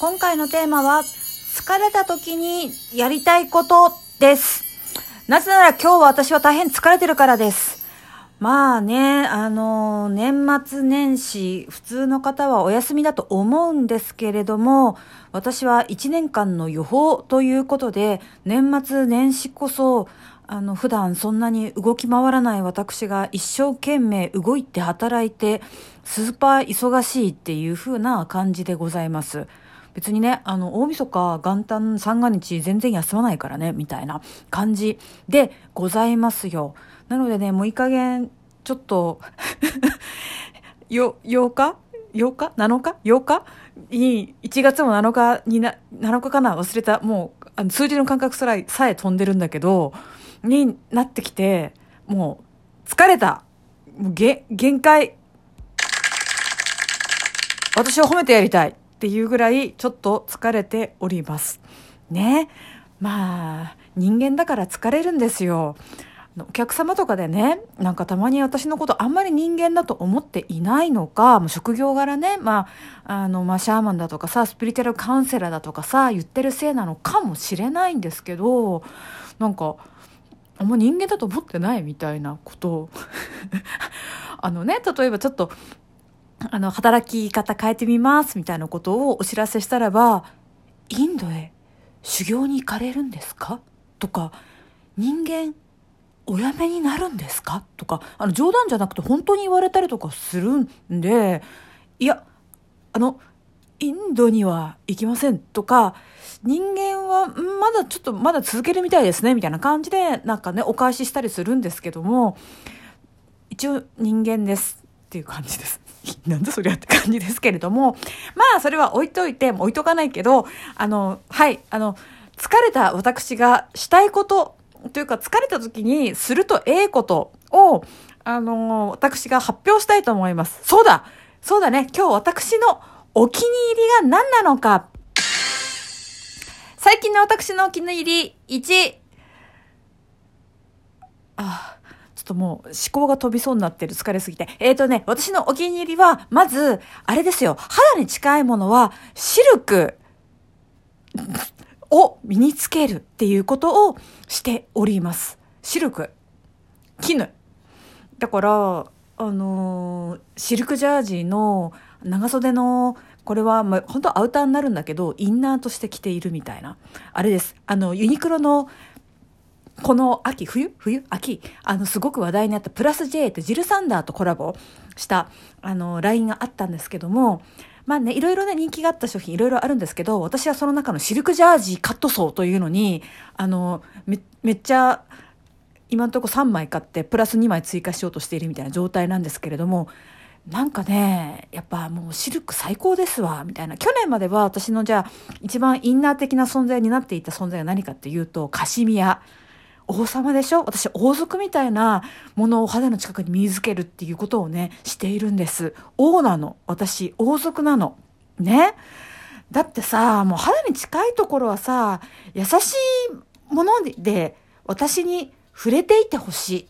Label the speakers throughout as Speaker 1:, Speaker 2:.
Speaker 1: 今回のテーマは、疲れた時にやりたいことです。なぜなら今日は私は大変疲れてるからです。まあね、あの、年末年始、普通の方はお休みだと思うんですけれども、私は1年間の予報ということで、年末年始こそ、あの、普段そんなに動き回らない私が一生懸命動いて働いて、スーパー忙しいっていう風な感じでございます。別にね、あの、大晦日、元旦、三が日、全然休まないからね、みたいな感じでございますよ。なのでね、もういい加減、ちょっと、よ、8日 ?8 日 ?7 日 ?8 日？に、1月も7日にな、7日かな？忘れた。もう、あの数字の感覚さえ、さえ飛んでるんだけど、になってきて、もう、疲れた。もう、げ、限界。私を褒めてやりたいっていうぐらいちょっと疲れております。ね。まあ、人間だから疲れるんですよ。お客様とかでね、なんかたまに私のことあんまり人間だと思っていないのか、もう職業柄ね、まあ、あの、まあ、シャーマンだとかさ、スピリチュアルカウンセラーだとかさ、言ってるせいなのかもしれないんですけど、なんか、あんま人間だと思ってないみたいなことを あのね、例えばちょっと、あの、働き方変えてみますみたいなことをお知らせしたらば、インドへ修行に行かれるんですか？とか、人間、お辞めになるんですか？とか、あの、冗談じゃなくて本当に言われたりとかするんで、いや、あの、インドには行きません。とか、人間は、まだちょっと、まだ続けるみたいですね、みたいな感じで、なんかね、お返ししたりするんですけども、一応人間ですっていう感じです。なんだそりゃって感じですけれども、まあそれは置いといて、置いとかないけど、あの、はい、あの、疲れた私がしたいことというか疲れた時にするとええことを、あの、私が発表したいと思います。そうだそうだね今日私のお気に入りが何なのか。最近の私のお気に入り1。ああ。ょっともう思考が飛びそうになってる疲れすぎて。えっ、ー、とね、私のお気に入りは、まず、あれですよ、肌に近いものは、シルクを身につけるっていうことをしております。シルク。絹。だから、あのー、シルクジャージーの長袖の、これは、まあ、本当アウターになるんだけど、インナーとして着ているみたいな。あれです。あの、ユニクロのこの秋、冬冬秋あの、すごく話題になったプラス J ってジル・サンダーとコラボした、あの、LINE があったんですけども、まあね、いろいろね、人気があった商品いろいろあるんですけど、私はその中のシルクジャージーカットソーというのに、あの、め、めっちゃ、今のとこ3枚買って、プラス2枚追加しようとしているみたいな状態なんですけれども、なんかね、やっぱもうシルク最高ですわ、みたいな。去年までは私のじゃあ、一番インナー的な存在になっていた存在が何かっていうと、カシミヤ。王様でしょ？私、王族みたいなものを肌の近くに身につけるっていうことをね、しているんです。王なの。私、王族なの。ね？だってさ、もう肌に近いところはさ、優しいもので私に触れていてほしい。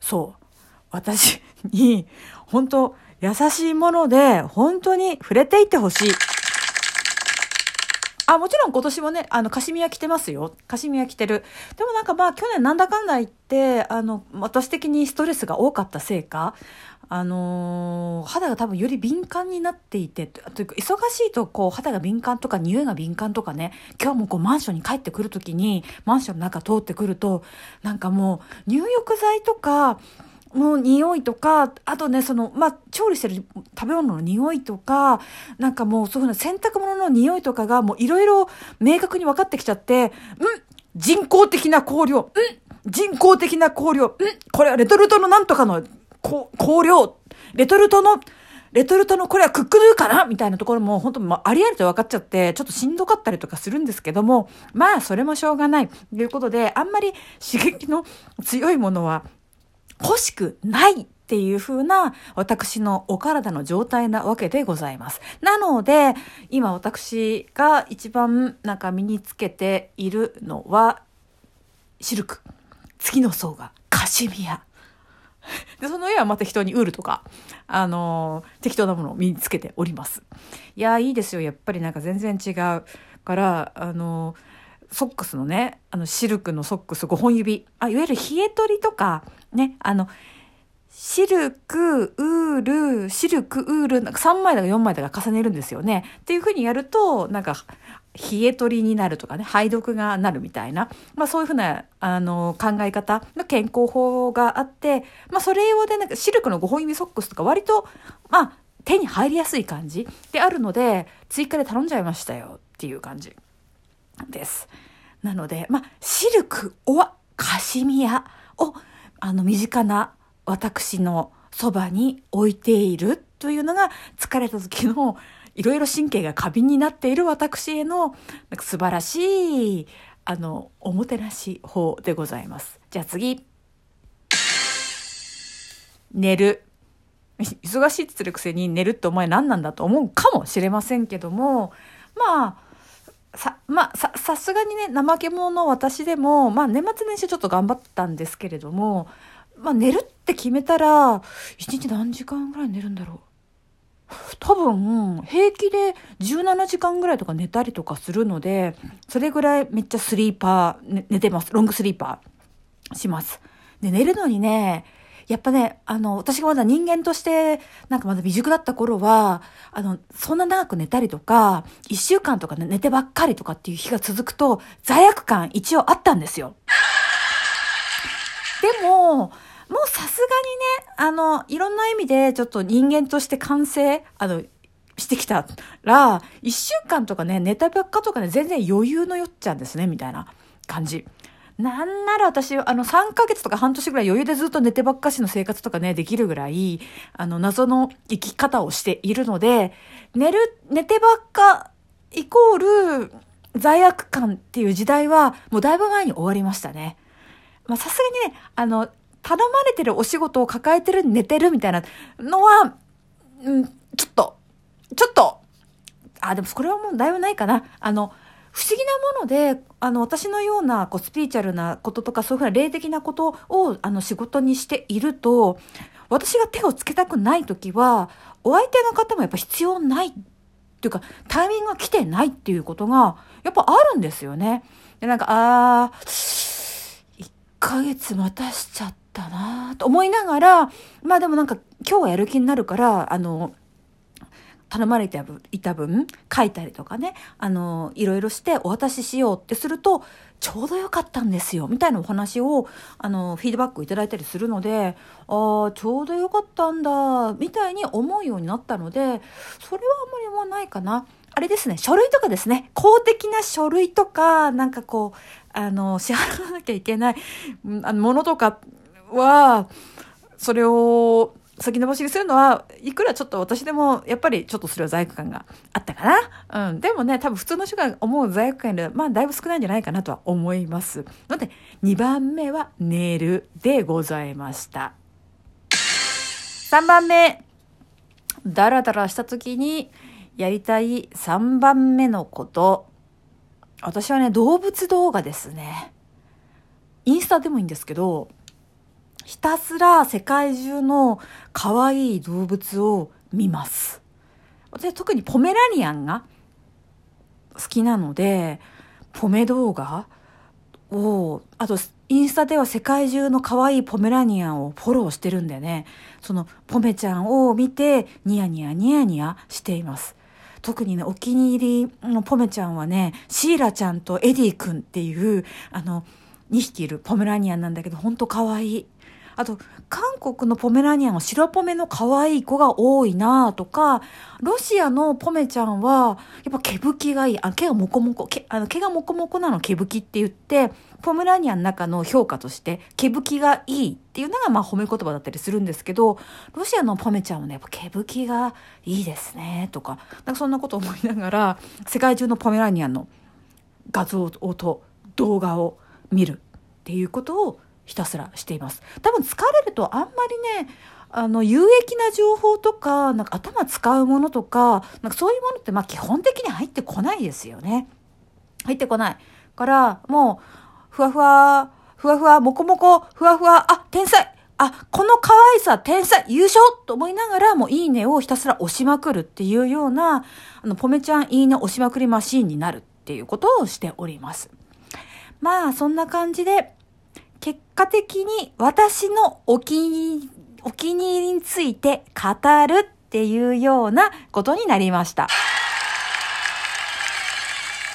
Speaker 1: そう。私に、本当優しいもので、本当に触れていてほしい。あ、もちろん今年もね、あの、カシミヤ着てますよ。カシミヤ着てる。でもなんかまあ、去年なんだかんだ言って、あの、私的にストレスが多かったせいか、あのー、肌が多分より敏感になっていて、というか、忙しいとこう、肌が敏感とか、匂いが敏感とかね、今日もこう、マンションに帰ってくるときに、マンションの中通ってくると、なんかもう、入浴剤とか、の匂いとか、あとね、その、まあ、調理してる食べ物の匂いとか、なんかもうそういうふうな洗濯物の匂いとかがもういろいろ明確に分かってきちゃって、うん人工的な香料、うん人工的な香料、うんこれはレトルトのなんとかの香料、レトルトの、レトルトのこれはクックドゥかな？みたいなところも本当もありありと分かっちゃって、ちょっとしんどかったりとかするんですけども、まあそれもしょうがない。ということで、あんまり刺激の強いものは欲しくないっていう風な私のお体の状態なわけでございます。なので、今私が一番なんか身につけているのは、シルク。次の層がカシミヤ。で、その上はまた人に売るとか、あのー、適当なものを身につけております。いやいいですよ。やっぱりなんか全然違うから、あのー、ソックスのね、あの、シルクのソックス5本指。あ、いわゆる冷え取りとか、ね、あの、シルク、ウール、シルク、ウール、なんか3枚だか4枚だか重ねるんですよね。っていう風にやると、なんか、冷え取りになるとかね、排毒がなるみたいな、まあそういうふうな、あの、考え方の健康法があって、まあそれ用でなんかシルクの5本指ソックスとか割と、まあ手に入りやすい感じであるので、追加で頼んじゃいましたよっていう感じです。なので、まあシルク、オア、カシミヤを、あの、身近な私のそばに置いているというのが疲れた時のいろいろ神経が過敏になっている私へのなんか素晴らしいあのおもてなし法でございます。じゃあ次。寝る。忙しいって言ってるくせに寝るってお前何なんだと思うかもしれませんけども、まあ、さ、まあ、さ、さすがにね、怠け者の私でも、まあ年末年始ちょっと頑張ったんですけれども、まあ寝るって決めたら、一日何時間ぐらい寝るんだろう。多分、平気で17時間ぐらいとか寝たりとかするので、それぐらいめっちゃスリーパー、ね、寝てます。ロングスリーパーします。で、寝るのにね、やっぱね、あの、私がまだ人間として、なんかまだ未熟だった頃は、あの、そんな長く寝たりとか、一週間とか、ね、寝てばっかりとかっていう日が続くと、罪悪感一応あったんですよ。でも、もうさすがにね、あの、いろんな意味でちょっと人間として完成、あの、してきたら、一週間とかね、寝たばっかとかね、全然余裕のよっちゃうんですね、みたいな感じ。なんなら私、あの、3ヶ月とか半年ぐらい余裕でずっと寝てばっかしの生活とかね、できるぐらい、あの、謎の生き方をしているので、寝る、寝てばっかイコール罪悪感っていう時代は、もうだいぶ前に終わりましたね。まあ、さすがにね、あの、頼まれてるお仕事を抱えてる、寝てるみたいなのは、うん、ちょっと、ちょっと、あ、でもこれはもうだいぶないかな。あの、不思議なもので、あの、私のような、こう、スピーチャルなこととか、そういうふうな霊的なことを、あの、仕事にしていると、私が手をつけたくないときは、お相手の方もやっぱ必要ないっていうか、タイミングが来てないっていうことが、やっぱあるんですよね。で、なんか、あー、1ヶ月待たしちゃった。だなと思いながら、まあでもなんか今日はやる気になるから、あの、頼まれていた分書いたりとかね、あの、いろいろしてお渡ししようってすると、ちょうどよかったんですよ、みたいなお話を、あの、フィードバックいただいたりするので、ああ、ちょうどよかったんだ、みたいに思うようになったので、それはあんまり思わないかな。あれですね、書類とかですね、公的な書類とか、なんかこう、あの、支払わなきゃいけない、あの、ものとかは、それを先延ばしにするのは、いくらちょっと私でも、やっぱりちょっとそれは罪悪感があったかな。うん。でもね、多分普通の人が思う罪悪感よりは、まあ、だいぶ少ないんじゃないかなとは思います。ので、2番目は寝るでございました。3番目、ダラダラした時にやりたい3番目のこと。私はね、動物動画ですね。インスタでもいいんですけど、ひたすら世界中の可愛い動物を見ます。私特にポメラニアンが好きなので、ポメ動画を、あとインスタでは世界中の可愛いポメラニアンをフォローしてるんでね、そのポメちゃんを見てニヤニヤニヤニヤしています。特にね、お気に入りのポメちゃんはね、シーラちゃんとエディ君っていう、あの、2匹いるポメラニアンなんだけど、ほんと可愛い。あと、韓国のポメラニアンは白ポメの可愛い子が多いなとか、ロシアのポメちゃんは、やっぱ毛吹きがいい。あ、毛がモコモコ、毛あの毛がモコモコなの毛吹きって言って、ポメラニアンの中の評価として、毛吹きがいいっていうのがまあ褒め言葉だったりするんですけど、ロシアのポメちゃんはね、やっぱ毛吹きがいいですね、とか、なんかそんなこと思いながら、世界中のポメラニアンの画像と動画を見るっていうことをひたすらしています。多分疲れるとあんまりね、あの、有益な情報とか、なんか頭使うものとか、なんかそういうものってまあ基本的に入ってこないですよね。入ってこない。から、もう、ふわふわ、ふわふわ、もこもこ、ふわふわ、あ、天才あ、この可愛さ、天才、優勝と思いながら、もういいねをひたすら押しまくるっていうような、あの、ポメちゃんいいね押しまくりマシーンになるっていうことをしております。まあ、そんな感じで、結果的に私のお気にお気に入りについて語るっていうようなことになりました。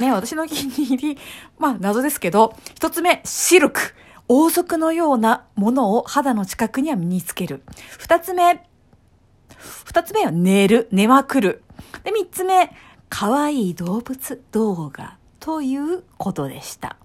Speaker 1: ね、私のお気に入り、まあ謎ですけど、一つ目、シルク。王族のようなものを肌の近くには身につける。二つ目、二つ目は寝る、寝まくる。で、三つ目、可愛い動物動画ということでした。